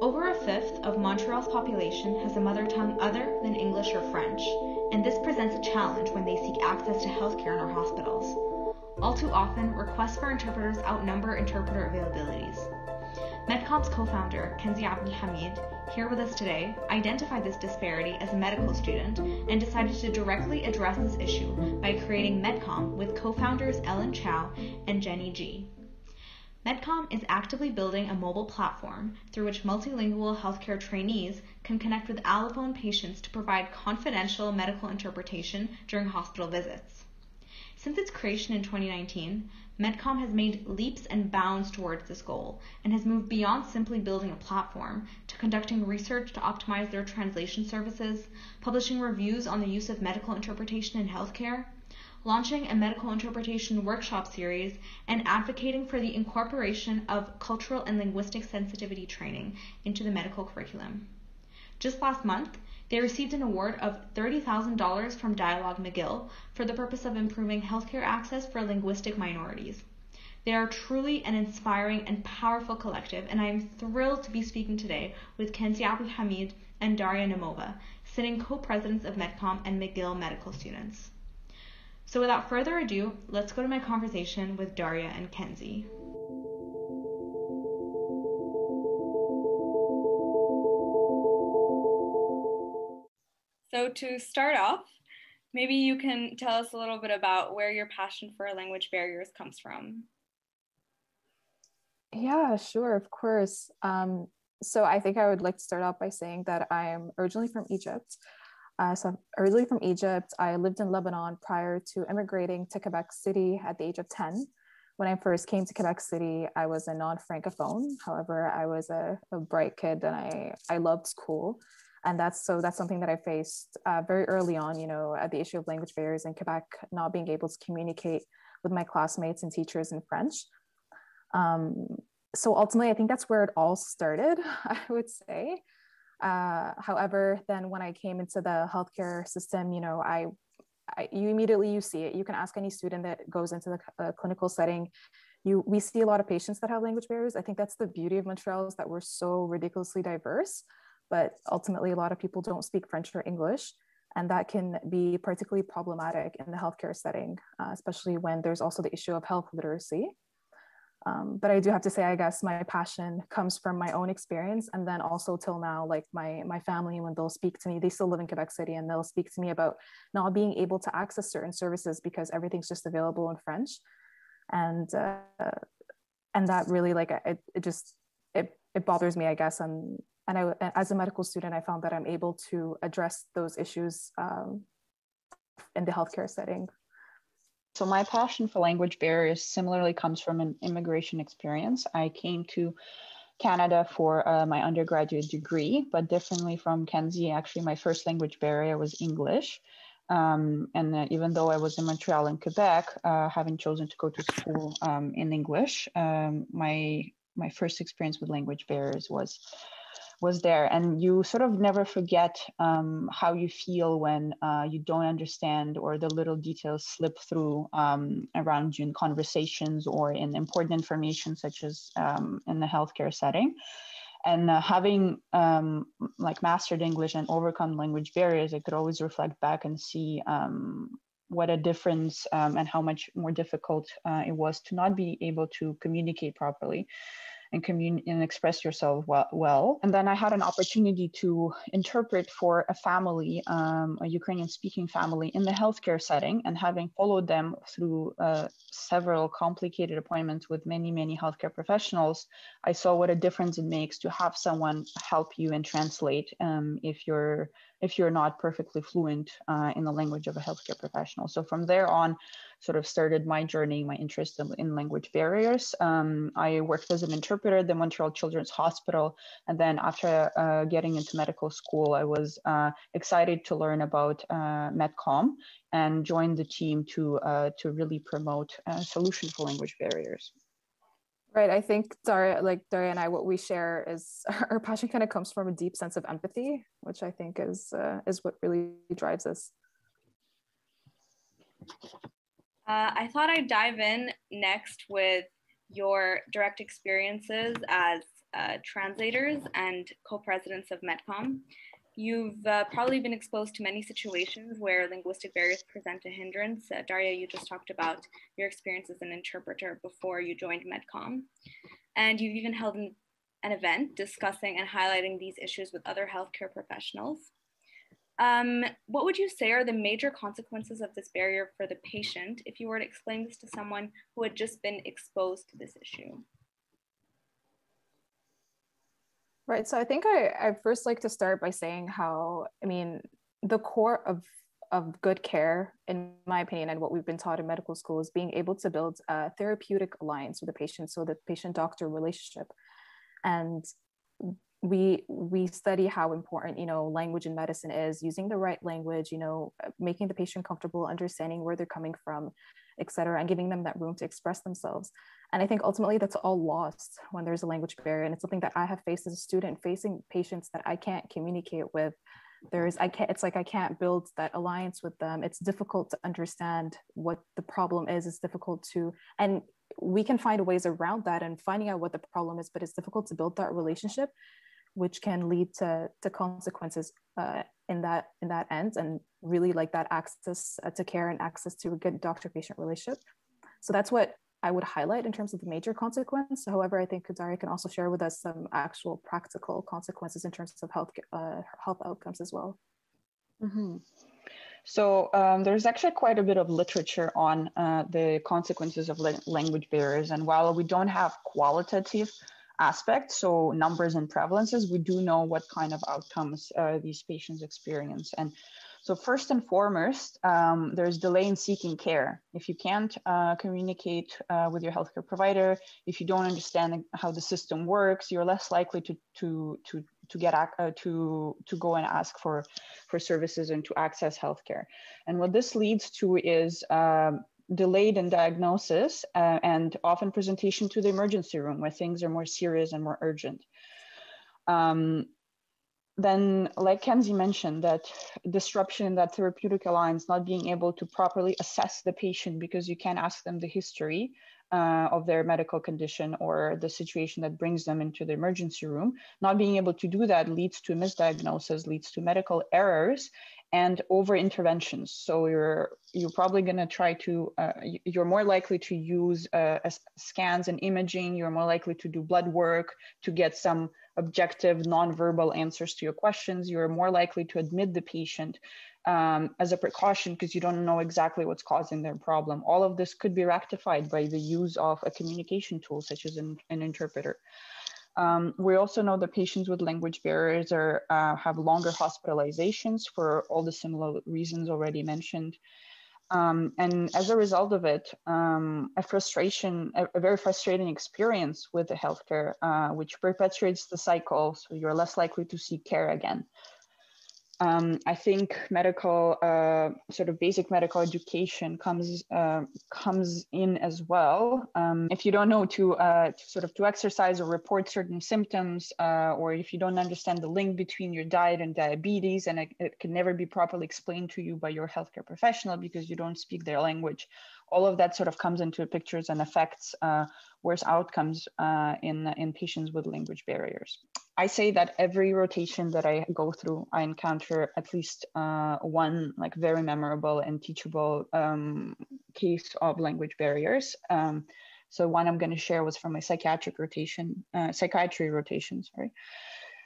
Over a fifth of Montreal's population has a mother tongue other than English or French, and this presents a challenge when they seek access to healthcare in our hospitals. All too often, requests for interpreters outnumber interpreter availabilities. Medcom's co founder, Kenzie Abdi Hamid, here with us today, identified this disparity as a medical student and decided to directly address this issue by creating Medcom with co founders Ellen Chow and Jenny G. Medcom is actively building a mobile platform through which multilingual healthcare trainees can connect with allophone patients to provide confidential medical interpretation during hospital visits. Since its creation in 2019, Medcom has made leaps and bounds towards this goal and has moved beyond simply building a platform to conducting research to optimize their translation services, publishing reviews on the use of medical interpretation in healthcare, launching a medical interpretation workshop series, and advocating for the incorporation of cultural and linguistic sensitivity training into the medical curriculum. Just last month, they received an award of $30,000 from Dialogue McGill for the purpose of improving healthcare access for linguistic minorities. They are truly an inspiring and powerful collective, and I am thrilled to be speaking today with Kenzie Abdul Hamid and Daria Nemova, sitting co-presidents of Medcom and McGill medical students. So without further ado, let's go to my conversation with Daria and Kenzie. So to start off, maybe you can tell us a little bit about where your passion for language barriers comes from. Yeah, sure, of course. Um, so I think I would like to start off by saying that I am originally from Egypt. Uh, so originally from Egypt, I lived in Lebanon prior to immigrating to Quebec City at the age of 10. When I first came to Quebec City, I was a non-francophone. However, I was a, a bright kid and I, I loved school. And that's so that's something that I faced uh, very early on, you know, at the issue of language barriers in Quebec, not being able to communicate with my classmates and teachers in French. Um, so ultimately, I think that's where it all started, I would say. Uh, however, then when I came into the healthcare system, you know, I, I, you immediately you see it. You can ask any student that goes into the uh, clinical setting. You we see a lot of patients that have language barriers. I think that's the beauty of Montreal is that we're so ridiculously diverse, but ultimately a lot of people don't speak French or English. And that can be particularly problematic in the healthcare setting, uh, especially when there's also the issue of health literacy. Um, but I do have to say, I guess my passion comes from my own experience, and then also till now, like my my family, when they'll speak to me, they still live in Quebec City, and they'll speak to me about not being able to access certain services because everything's just available in French, and uh, and that really like it, it just it it bothers me, I guess, and and I as a medical student, I found that I'm able to address those issues um, in the healthcare setting so my passion for language barriers similarly comes from an immigration experience. I came to Canada for uh, my undergraduate degree, but differently from Kenzie, actually my first language barrier was English. Um, and uh, even though I was in Montreal and Quebec, uh, having chosen to go to school um, in English, um, my my first experience with language barriers was was there and you sort of never forget um, how you feel when uh, you don't understand or the little details slip through um, around you in conversations or in important information such as um, in the healthcare setting. And uh, having um, like mastered english and overcome language barriers i could always reflect back and see um, what a difference um, and how much more difficult uh, it was to not be able to communicate properly and communicate and express yourself well, well. And then I had an opportunity to interpret for a family, um, a Ukrainian speaking family in the healthcare setting and having followed them through uh, several complicated appointments with many, many healthcare professionals, I saw what a difference it makes to have someone help you and translate um, if you're if you're not perfectly fluent uh, in the language of a healthcare professional. So from there on, sort of started my journey, my interest in, in language barriers. Um, I worked as an interpreter at the Montreal Children's Hospital. And then after uh, getting into medical school, I was uh, excited to learn about uh, Medcom and joined the team to, uh, to really promote a solution for language barriers. Right. I think Daria, like Daria and I, what we share is our passion kind of comes from a deep sense of empathy, which I think is uh, is what really drives us. Uh, I thought I'd dive in next with your direct experiences as uh, translators and co-presidents of Medcom. You've uh, probably been exposed to many situations where linguistic barriers present a hindrance. Uh, Daria, you just talked about your experience as an interpreter before you joined Medcom. And you've even held an, an event discussing and highlighting these issues with other healthcare professionals. Um, what would you say are the major consequences of this barrier for the patient if you were to explain this to someone who had just been exposed to this issue? Right. So I think I, I first like to start by saying how, I mean, the core of of good care, in my opinion, and what we've been taught in medical school is being able to build a therapeutic alliance with the patient, so the patient doctor relationship. And we we study how important you know language in medicine is using the right language you know uh, making the patient comfortable understanding where they're coming from et cetera and giving them that room to express themselves. And i think ultimately that's all lost when there's a language barrier and it's something that i have faced as a student facing patients that i can't communicate with. There's i can't it's like i can't build that alliance with them. It's difficult to understand what the problem is. It's difficult to and we can find ways around that and finding out what the problem is but it's difficult to build that relationship which can lead to, to consequences uh, in that in that end and really like that access uh, to care and access to a good doctor patient relationship so that's what i would highlight in terms of the major consequence however i think Daria can also share with us some actual practical consequences in terms of health uh, health outcomes as well mm-hmm. So um, there's actually quite a bit of literature on uh, the consequences of language barriers. And while we don't have qualitative aspects, so numbers and prevalences, we do know what kind of outcomes uh, these patients experience. And so first and foremost, um, there's delay in seeking care. If you can't uh, communicate uh, with your healthcare provider, if you don't understand how the system works, you're less likely to to to to get uh, to to go and ask for for services and to access healthcare. And what this leads to is um, delayed in diagnosis uh, and often presentation to the emergency room where things are more serious and more urgent. Um, then, like Kenzie mentioned, that disruption in that therapeutic alliance, not being able to properly assess the patient because you can't ask them the history uh, of their medical condition or the situation that brings them into the emergency room. Not being able to do that leads to misdiagnosis, leads to medical errors, and over interventions. So you're you're probably going to try to uh, you're more likely to use uh, scans and imaging. You're more likely to do blood work to get some objective nonverbal answers to your questions. You're more likely to admit the patient um, as a precaution because you don't know exactly what's causing their problem. All of this could be rectified by the use of a communication tool such as an, an interpreter. Um, we also know that patients with language barriers are, uh, have longer hospitalizations for all the similar reasons already mentioned. Um, and as a result of it, um, a frustration, a, a, very frustrating experience with the healthcare, uh, which perpetuates the cycle. So you're less likely to seek care again. Um, I think medical, uh, sort of basic medical education comes uh, comes in as well. Um, if you don't know to, uh, to, sort of to exercise or report certain symptoms, uh, or if you don't understand the link between your diet and diabetes, and it, it, can never be properly explained to you by your healthcare professional because you don't speak their language, all of that sort of comes into pictures and affects uh, worse outcomes uh, in in patients with language barriers. I say that every rotation that I go through, I encounter at least uh, one like very memorable and teachable um, case of language barriers. Um, so one I'm going to share was from my psychiatric rotation, uh, psychiatry rotation, sorry.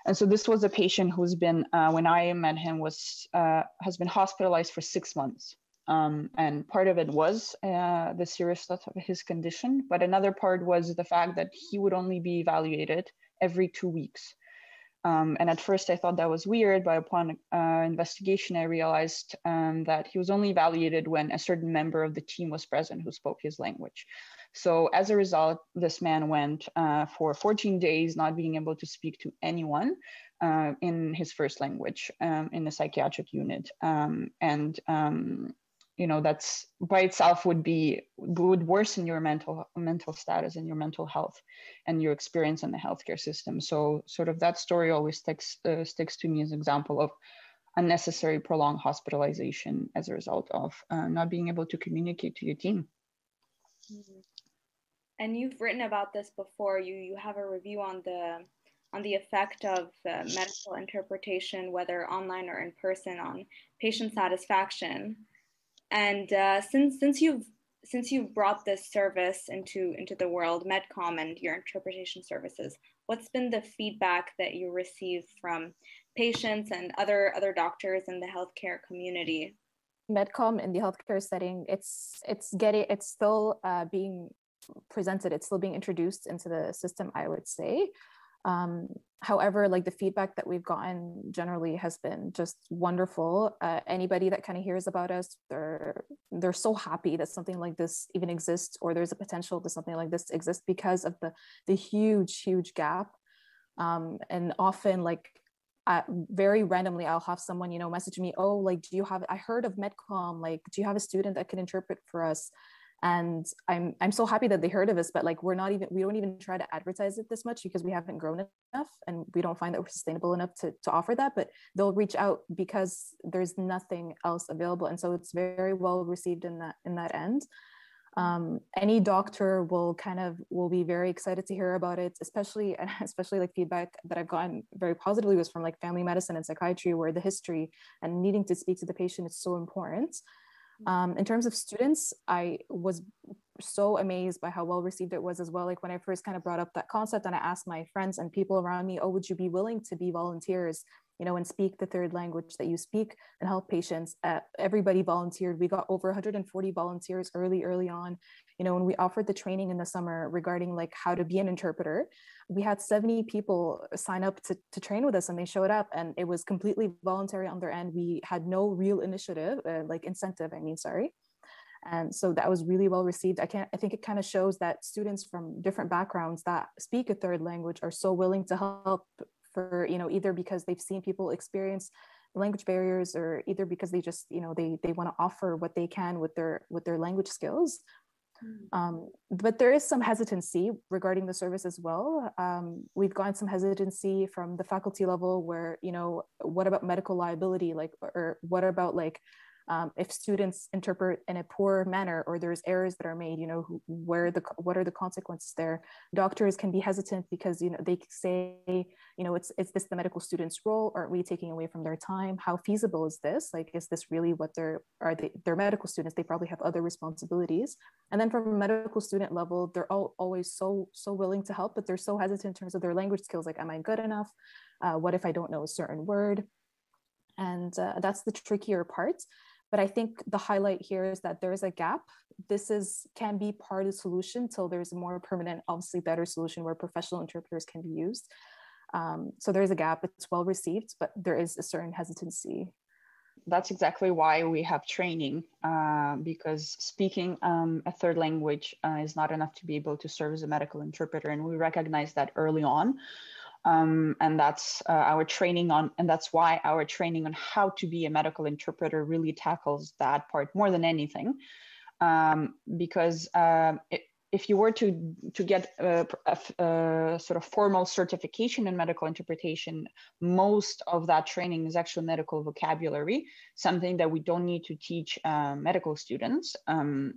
And so this was a patient who's been, uh, when I met him, was uh, has been hospitalized for six months. Um, and part of it was uh, the seriousness of his condition, but another part was the fact that he would only be evaluated every two weeks. Um, and at first I thought that was weird, but upon uh, investigation, I realized um, that he was only evaluated when a certain member of the team was present who spoke his language. So as a result, this man went uh, for 14 days not being able to speak to anyone uh, in his first language um, in the psychiatric unit. Um, and um, you know that's by itself would be would worsen your mental mental status and your mental health and your experience in the healthcare system so sort of that story always sticks uh, sticks to me as an example of unnecessary prolonged hospitalization as a result of uh, not being able to communicate to your team mm-hmm. and you've written about this before. You you have a review on the on the effect of uh, medical interpretation, whether online or in person, on patient satisfaction. And uh, since since you've since you've brought this service into into the world, Medcom and your interpretation services, what's been the feedback that you receive from patients and other other doctors in the healthcare community? Medcom in the healthcare setting, it's it's getting it's still uh, being presented, it's still being introduced into the system. I would say. Um, however, like the feedback that we've gotten generally has been just wonderful. Uh, anybody that kind of hears about us, they're they're so happy that something like this even exists, or there's a potential that something like this exists because of the the huge huge gap. Um, and often, like uh, very randomly, I'll have someone you know message me, "Oh, like, do you have? I heard of Medcom. Like, do you have a student that can interpret for us?" And i'm i'm so happy that they heard of us but like we're not even we don't even try to advertise it this much because we haven't grown enough and we don't find that we're sustainable enough to, to offer that but they'll reach out because there's nothing else available. And so it's very well received in that in that end. Um, any doctor will kind of will be very excited to hear about it especially especially like feedback that i've gotten very positively was from like family medicine and psychiatry where the history and needing to speak to the patient is so important um, in terms of students, I was so amazed by how well received it was as well. Like when I first kind of brought up that concept and I asked my friends and people around me, oh, would you be willing to be volunteers, you know, and speak the third language that you speak and help patients? Uh, everybody volunteered. We got over 140 volunteers early, early on. You know, when we offered the training in the summer regarding like how to be an interpreter, we had 70 people sign up to, to train with us and they showed up and it was completely voluntary on their end. We had no real initiative, uh, like incentive, I mean, sorry. And so that was really well received. I can't, I think it kind of shows that students from different backgrounds that speak a third language are so willing to help for, you know, either because they've seen people experience language barriers or either because they just, you know, they, they want to offer what they can with their, with their language skills Mm. Um, but there is some hesitancy regarding the service as well. Um, we've gotten some hesitancy from the faculty level where, you know, what about medical liability? Like, or what about like um, if students interpret in a poor manner or there's errors that are made you know where the what are the consequences there? Doctors can be hesitant because you know they say you know it's is this the medical student's role? Aren't we taking away from their time? How feasible is this? Like is this really what they're are they they're medical students? They probably have other responsibilities. And then from a medical student level they're all always so so willing to help but they're so hesitant in terms of their language skills like am i good enough? Uh, what if i don't know a certain word? And uh, that's the trickier part but I think the highlight here is that there's a gap. This is can be part of the solution till there's a more permanent, obviously better solution where professional interpreters can be used. Um, so there's a gap. It's well received, but there is a certain hesitancy. That's exactly why we have training, uh, because speaking um, a third language uh, is not enough to be able to serve as a medical interpreter, and we recognize that early on. Um, and that's uh, our training on and that's why our training on how to be a medical interpreter really tackles that part more than anything. Um, because it, if you were to to get a, a, a, sort of formal certification in medical interpretation most of that training is actually medical vocabulary something that we don't need to teach uh, medical students. Um,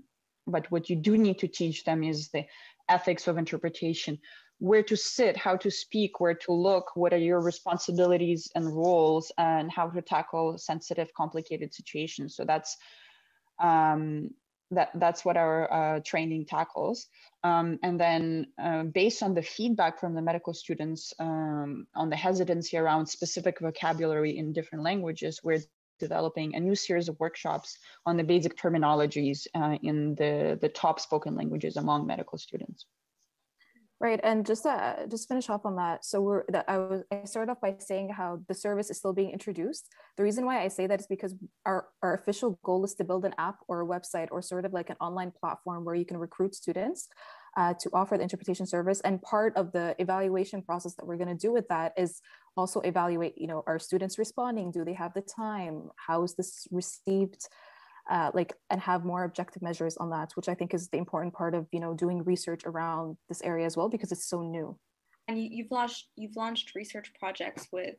but what you do need to teach them is the ethics of interpretation where to sit, how to speak, where to look, what are your responsibilities and roles, and how to tackle sensitive, complicated situations. So that's um, that that's what our uh, training tackles. Um, and then uh, based on the feedback from the medical students um, on the hesitancy around specific vocabulary in different languages, we're developing a new series of workshops on the basic terminologies uh, in the, the top spoken languages among medical students. Right, and just to just finish off on that. So we're that I was I started off by saying how the service is still being introduced. The reason why I say that is because our our official goal is to build an app or a website or sort of like an online platform where you can recruit students uh, to offer the interpretation service. And part of the evaluation process that we're going to do with that is also evaluate. You know, are students responding? Do they have the time? How is this received? uh, like and have more objective measures on that which i think is the important part of you know doing research around this area as well because it's so new and you, have launched you've launched research projects with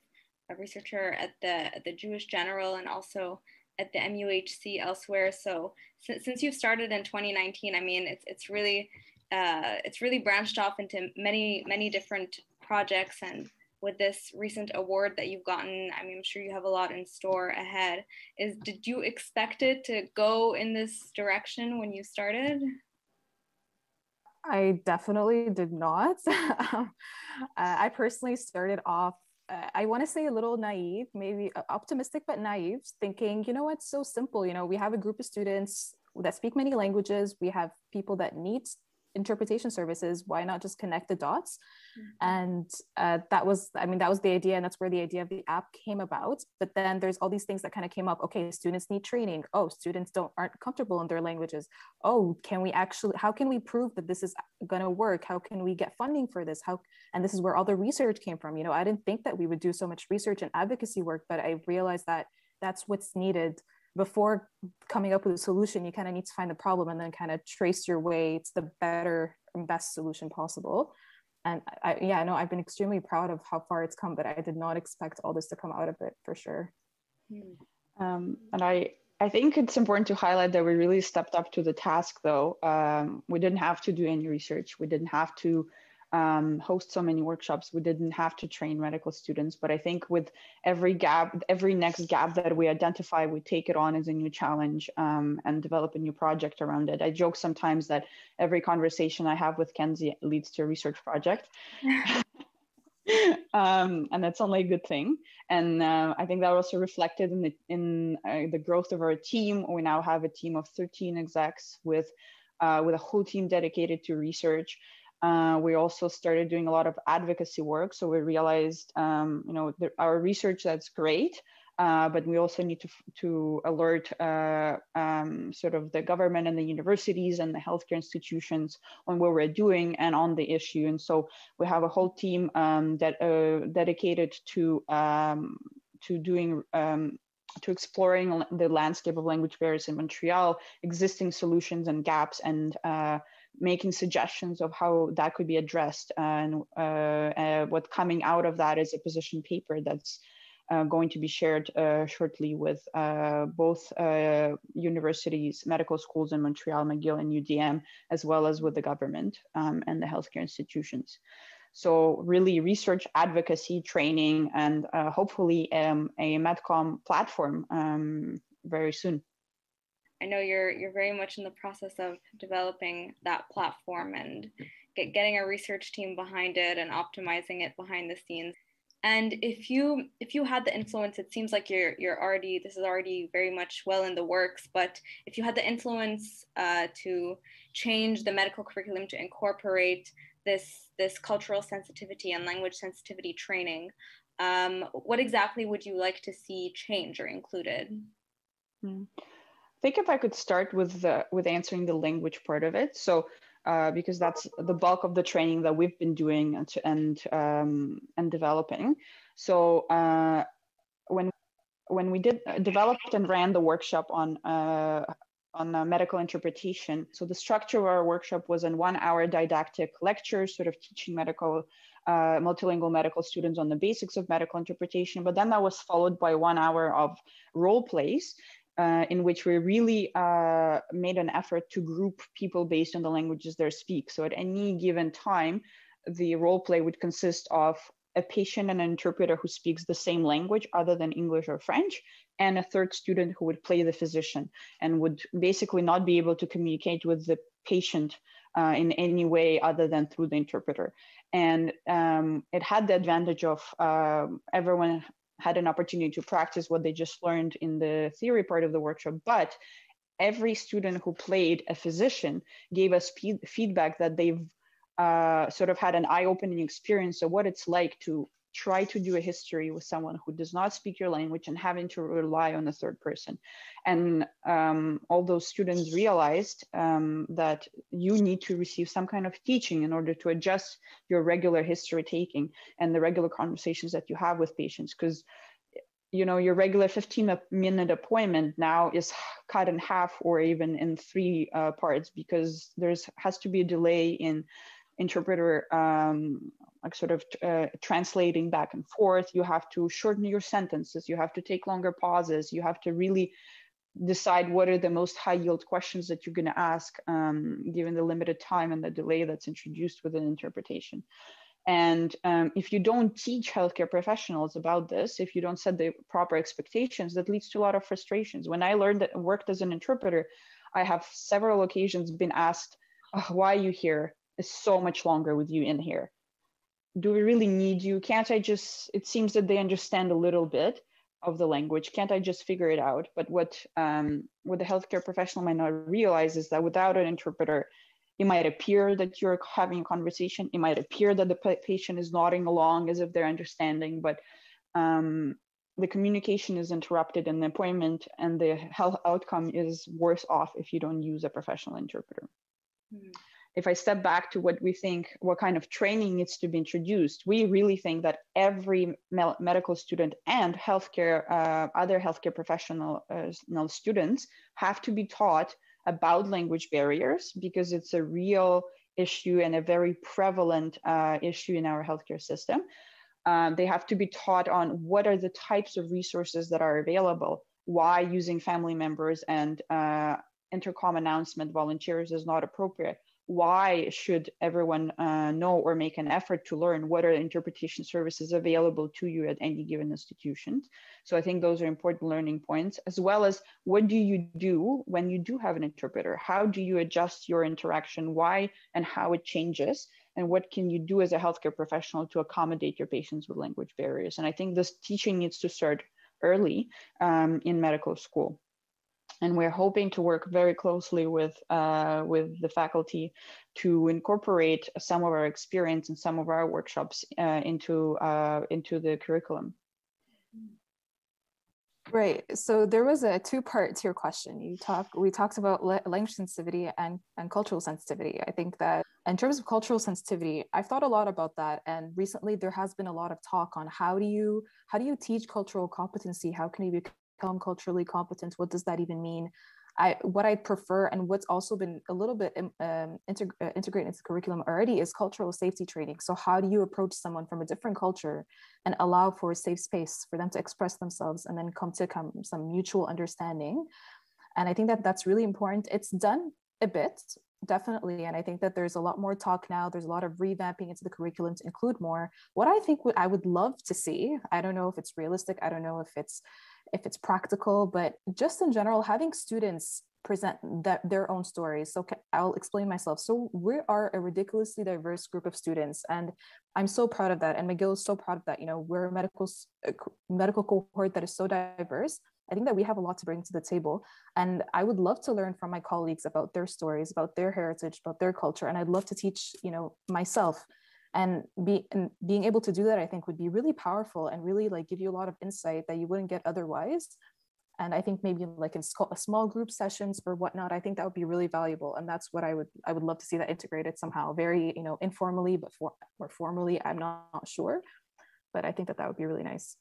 a researcher at the at the jewish general and also at the muhc elsewhere so since, since you've started in 2019 i mean it's it's really uh, it's really branched off into many many different projects. And with this recent award that you've gotten i mean i'm sure you have a lot in store ahead. Is did you expect it to go in this direction when you started? I definitely did not. Um, i personally started off uh, I want to say a little naive, maybe uh, optimistic but naive, thinking, you know what's so simple. You know, we have a group of students that speak many languages. We have people that need interpretation services why not just connect the dots? Mm-hmm. and uh, that was i mean that was the idea and that's where the idea of the app came about. But then there's all these things that kind of came up. Okay students need training. Oh students don't aren't comfortable in their languages. Oh can we actually how can we prove that this is going to work? How can we get funding for this? How and this is where all the research came from. You know i didn't think that we would do so much research and advocacy work but i realized that that's what's needed before coming up with a solution, you kind of need to find the problem and then kind of trace your way to the better and best solution possible. And I, yeah, no, I've been extremely proud of how far it's come, but I did not expect all this to come out of it for sure. Hmm. Um, and I, I think it's important to highlight that we really stepped up to the task, though. Um, we didn't have to do any research. We didn't have to um, host so many workshops, we didn't have to train medical students. But I think with every gap, every next gap that we identify, we take it on as a new challenge um, and develop a new project around it. I joke sometimes that every conversation I have with Kenzie leads to a research project. um, and that's only a good thing. And uh, I think that also reflected in the in uh, the growth of our team. We now have a team of 13 execs with uh, with a whole team dedicated to research. Uh, we also started doing a lot of advocacy work. So we realized, um, you know, the, our research that's great, uh, but we also need to to alert uh, um, sort of the government and the universities and the healthcare institutions on what we're doing and on the issue. And so we have a whole team um, that uh, dedicated to um, to doing um, to exploring the landscape of language barriers in Montreal, existing solutions and gaps, and uh, making suggestions of how that could be addressed. And uh, uh, what coming out of that is a position paper that's uh, going to be shared uh, shortly with uh, both uh, universities, medical schools in Montreal, McGill, and UDM, as well as with the government um, and the healthcare institutions. So really research advocacy training and hopefully um, a Medcom platform um, very soon. I know you're you're very much in the process of developing that platform and get, getting a research team behind it and optimizing it behind the scenes. And if you if you had the influence, it seems like you're you're already this is already very much well in the works. But if you had the influence uh, to change the medical curriculum to incorporate this this cultural sensitivity and language sensitivity training, um, what exactly would you like to see change or included? Mm think if I could start with the with answering the language part of it. So uh, because that's the bulk of the training that we've been doing and and, um, and developing. So uh, when when we did uh, developed and ran the workshop on uh, on uh, medical interpretation, so the structure of our workshop was in one hour didactic lecture, sort of teaching medical uh, multilingual medical students on the basics of medical interpretation. But then that was followed by one hour of role plays uh, in which we really uh, made an effort to group people based on the languages they speak. So at any given time, the role play would consist of a patient and an interpreter who speaks the same language other than English or French, and a third student who would play the physician and would basically not be able to communicate with the patient uh, in any way other than through the interpreter. And um, it had the advantage of uh, everyone had an opportunity to practice what they just learned in the theory part of the workshop, but every student who played a physician gave us feedback that they've uh, sort of had an eye-opening experience of what it's like to try to do a history with someone who does not speak your language and having to rely on a third person. And um, all those students realized um, that you need to receive some kind of teaching in order to adjust your regular history taking and the regular conversations that you have with patients. Because you know your regular 15 minute appointment now is cut in half or even in three uh, parts because there's has to be a delay in interpreter um, like sort of uh, translating back and forth. You have to shorten your sentences. You have to take longer pauses. You have to really decide what are the most high yield questions that you're going to ask um, given the limited time and the delay that's introduced with an interpretation. And um, if you don't teach healthcare professionals about this, if you don't set the proper expectations, that leads to a lot of frustrations. When I learned that and worked as an interpreter, I have several occasions been asked, oh, "Why are you here? It's so much longer with you in here. Do we really need you? Can't I just?" It seems that they understand a little bit, of the language can't i just figure it out but what um, what the healthcare professional might not realize is that without an interpreter it might appear that you're having a conversation it might appear that the patient is nodding along as if they're understanding but um, the communication is interrupted in the appointment and the health outcome is worse off if you don't use a professional interpreter mm if I step back to what we think, what kind of training needs to be introduced, we really think that every me- medical student and healthcare, uh, other healthcare professional uh, students have to be taught about language barriers because it's a real issue and a very prevalent uh, issue in our healthcare system. Um, they have to be taught on what are the types of resources that are available, why using family members and uh, intercom announcement volunteers is not appropriate why should everyone uh, know or make an effort to learn what are interpretation services available to you at any given institution? So i think those are important learning points as well as what do you do when you do have an interpreter? How do you adjust your interaction? Why and how it changes? And what can you do as a healthcare professional to accommodate your patients with language barriers? And i think this teaching needs to start early um, in medical school and we're hoping to work very closely with uh, with the faculty to incorporate some of our experience and some of our workshops uh, into uh, into the curriculum. Right. So there was a two part to your question. You talk we talked about language sensitivity and, and cultural sensitivity. I think that in terms of cultural sensitivity, I've thought a lot about that. And recently there has been a lot of talk on how do you how do you teach cultural competency? How can you become culturally competent what does that even mean I, what I prefer and what's also been a little bit um, integ- uh, integrated into the curriculum already is cultural safety training. So how do you approach someone from a different culture and allow for a safe space for them to express themselves and then come to come some mutual understanding? And I think that that's really important. It's done a bit, definitely. And I think that there's a lot more talk now. There's a lot of revamping into the curriculum to include more. What I think I would love to see, I don't know if it's realistic. I don't know if it's if it's practical, but just in general, having students present that their own stories. So I'll explain myself. So we are a ridiculously diverse group of students, and I'm so proud of that. And McGill is so proud of that. You know, we're a medical medical cohort that is so diverse. I think that we have a lot to bring to the table, and I would love to learn from my colleagues about their stories, about their heritage, about their culture, and I'd love to teach, you know, myself. And be and being able to do that i think would be really powerful and really like give you a lot of insight that you wouldn't get otherwise. And i think maybe like in small group sessions or whatnot i think that would be really valuable. And that's what i would i would love to see that integrated somehow. Very you know informally but for, more formally i'm not, not sure. But i think that that would be really nice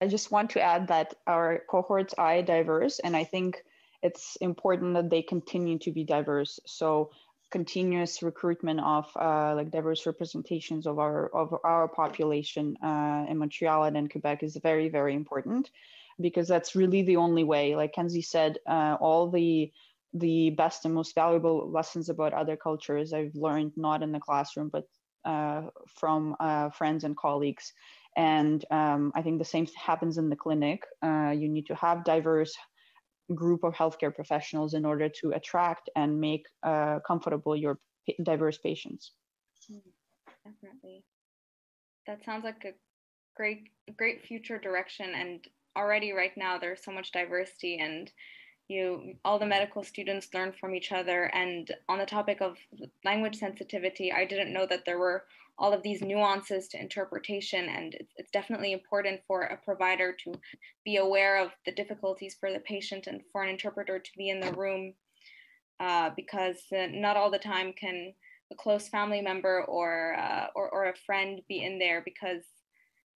i just want to add that our cohorts are diverse and i think it's important that they continue to be diverse so continuous recruitment of uh, like diverse representations of our of our population uh, in Montreal and in Quebec is very very important because that's really the only way. Like Kenzie said, uh, all the the best and most valuable lessons about other cultures I've learned not in the classroom but uh, from uh, friends and colleagues. And um, I think the same happens in the clinic. Uh, you need to have diverse group of healthcare professionals in order to attract and make uh, comfortable your diverse patients. Definitely. That sounds like a great, great future direction. And already right now there's so much diversity and you all the medical students learn from each other and on the topic of language sensitivity i didn't know that there were all of these nuances to interpretation. And it's, definitely important for a provider to be aware of the difficulties for the patient and for an interpreter to be in the room uh, because uh, not all the time can a close family member or, uh, or, or a friend be in there because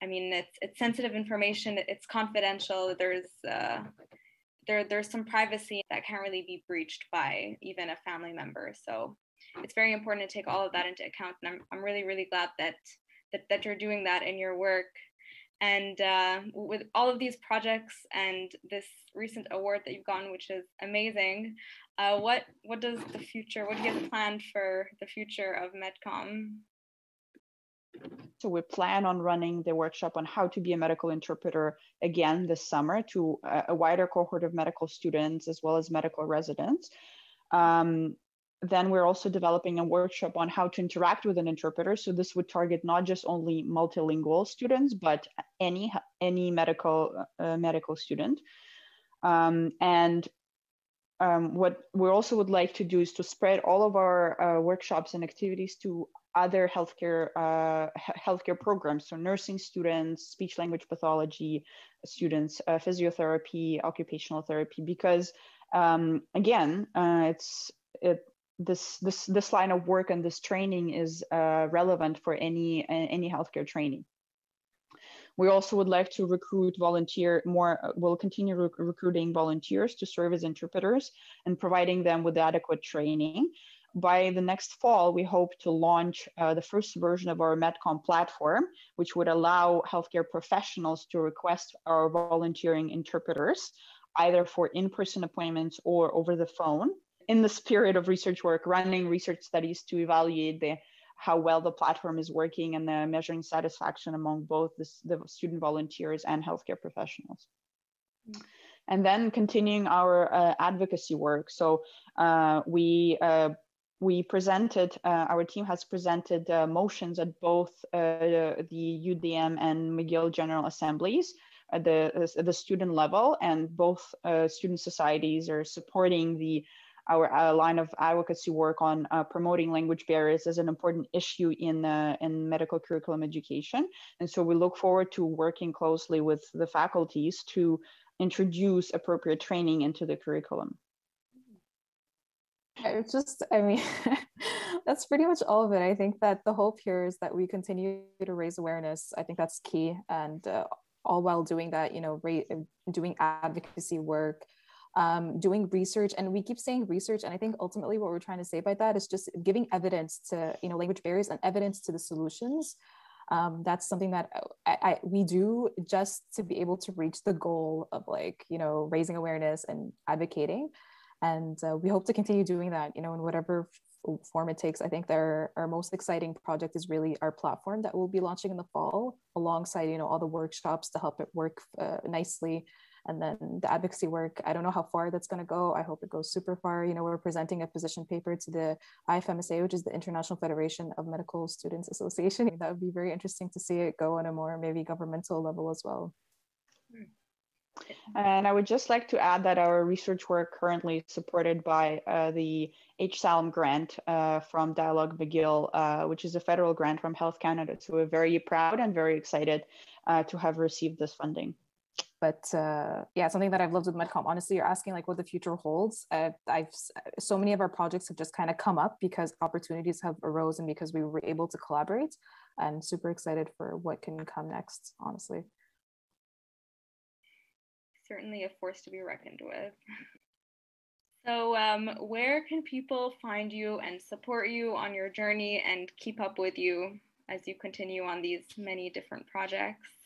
I mean, it's, it's sensitive information, it's confidential, there's, uh, there, there's some privacy that can't really be breached by even a family member. So it's very important to take all of that into account. And I'm, I'm really, really glad that, that, that you're doing that in your work. And uh, with all of these projects and this recent award that you've gotten, which is amazing, uh, what what does the future? What do you have planned for the future of MedCom? So we plan on running the workshop on how to be a medical interpreter again this summer to a wider cohort of medical students as well as medical residents. Um, then we're also developing a workshop on how to interact with an interpreter. So this would target not just only multilingual students, but any any medical uh, medical student. Um, and um, what we also would like to do is to spread all of our uh, workshops and activities to other healthcare uh, healthcare programs, so nursing students, speech language pathology students, uh, physiotherapy, occupational therapy, because um, again, uh, it's it this this this line of work and this training is uh, relevant for any any healthcare training. We also would like to recruit volunteer more, uh, we'll continue rec recruiting volunteers to serve as interpreters and providing them with adequate training. By the next fall, we hope to launch uh, the first version of our Medcom platform, which would allow healthcare professionals to request our volunteering interpreters, either for in-person appointments or over the phone. In the spirit of research work, running research studies to evaluate the how well the platform is working and the measuring satisfaction among both the, the student volunteers and healthcare professionals. Mm. And then continuing our uh, advocacy work. So uh, we uh, we presented, uh, our team has presented uh, motions at both uh, the UDM and McGill General Assemblies at the, at the student level, and both student societies are supporting the our uh, line of advocacy work on uh, promoting language barriers as an important issue in, uh, in medical curriculum education. And so we look forward to working closely with the faculties to introduce appropriate training into the curriculum. It's just, I mean, that's pretty much all of it. I think that the hope here is that we continue to raise awareness. I think that's key. And uh, all while doing that, you know, doing advocacy work, um, doing research and we keep saying research and i think ultimately what we're trying to say by that is just giving evidence to you know language barriers and evidence to the solutions. Um, that's something that I, I, we do just to be able to reach the goal of like you know raising awareness and advocating. And uh, we hope to continue doing that you know in whatever form it takes. I think their our most exciting project is really our platform that we'll be launching in the fall alongside you know all the workshops to help it work uh, nicely and then the advocacy work i don't know how far that's going to go. I hope it goes super far. You know we're presenting a position paper to the ifmsa which is the international federation of medical students association. That would be very interesting to see it go on a more maybe governmental level as well. And I would just like to add that our research work currently is supported by uh, the HSALM grant uh, from Dialogue McGill, uh, which is a federal grant from Health Canada. So we're very proud and very excited uh, to have received this funding but uh, yeah, something that I've loved with MedCom. Honestly, you're asking like what the future holds. I've so many of our projects have just kind of come up because opportunities have arose and because we were able to collaborate. And super excited for what can come next. Honestly, certainly a force to be reckoned with. So, um, where can people find you and support you on your journey and keep up with you as you continue on these many different projects?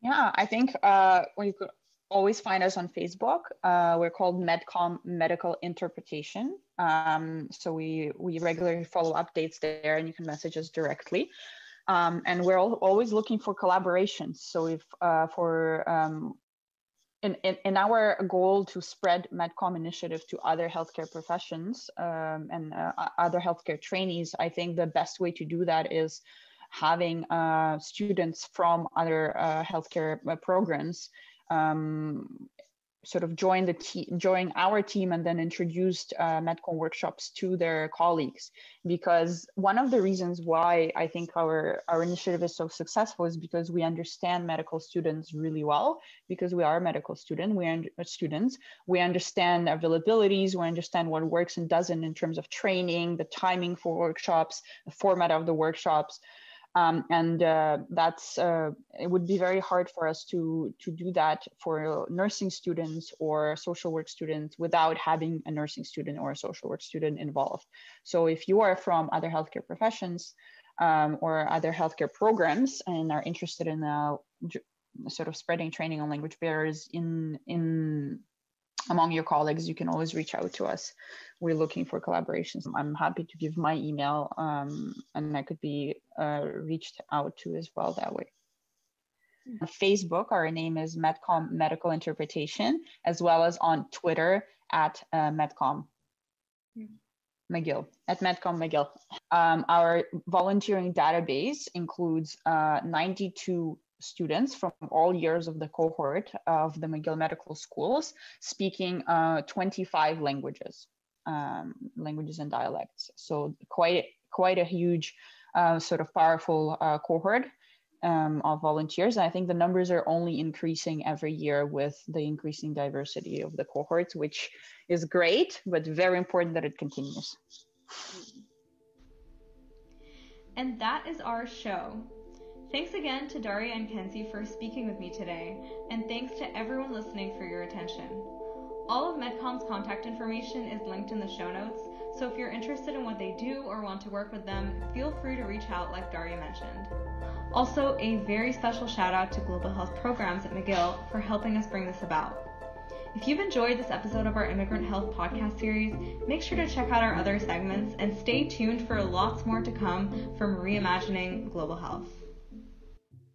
Yeah, I think uh, you could always find us on Facebook. Uh, we're called Medcom Medical Interpretation. Um, so we we regularly follow updates there, and you can message us directly. Um, and we're all, always looking for collaborations. So if uh, for um, in, in, in, our goal to spread Medcom initiative to other healthcare professions um, and uh, other healthcare trainees, I think the best way to do that is having uh, students from other uh, healthcare uh, programs um, sort of join the team, join our team, and then introduced uh, workshops to their colleagues. Because one of the reasons why I think our our initiative is so successful is because we understand medical students really well. Because we are medical student, we are students. We understand availabilities. We understand what works and doesn't in terms of training, the timing for workshops, the format of the workshops. Um, and uh, that's uh, it would be very hard for us to to do that for nursing students or social work students without having a nursing student or a social work student involved. So if you are from other healthcare professions, um, or other healthcare programs and are interested in uh, sort of spreading training on language barriers in in among your colleagues, you can always reach out to us. We're looking for collaborations. I'm happy to give my email um, and I could be uh, reached out to as well that way. On Facebook, our name is Medcom Medical Interpretation, as well as on Twitter at uh, Medcom McGill, at Medcom McGill. Um, our volunteering database includes uh, 92 students from all years of the cohort of the McGill Medical Schools speaking uh, 25 languages, um, languages and dialects. So quite, quite a huge uh, sort of powerful uh, cohort um, of volunteers. And I think the numbers are only increasing every year with the increasing diversity of the cohorts, which is great, but very important that it continues. And that is our show. Thanks again to Daria and Kenzie for speaking with me today, and thanks to everyone listening for your attention. All of Medcom's contact information is linked in the show notes, so if you're interested in what they do or want to work with them, feel free to reach out like Daria mentioned. Also, a very special shout out to Global Health Programs at McGill for helping us bring this about. If you've enjoyed this episode of our Immigrant Health podcast series, make sure to check out our other segments and stay tuned for lots more to come from Reimagining Global Health.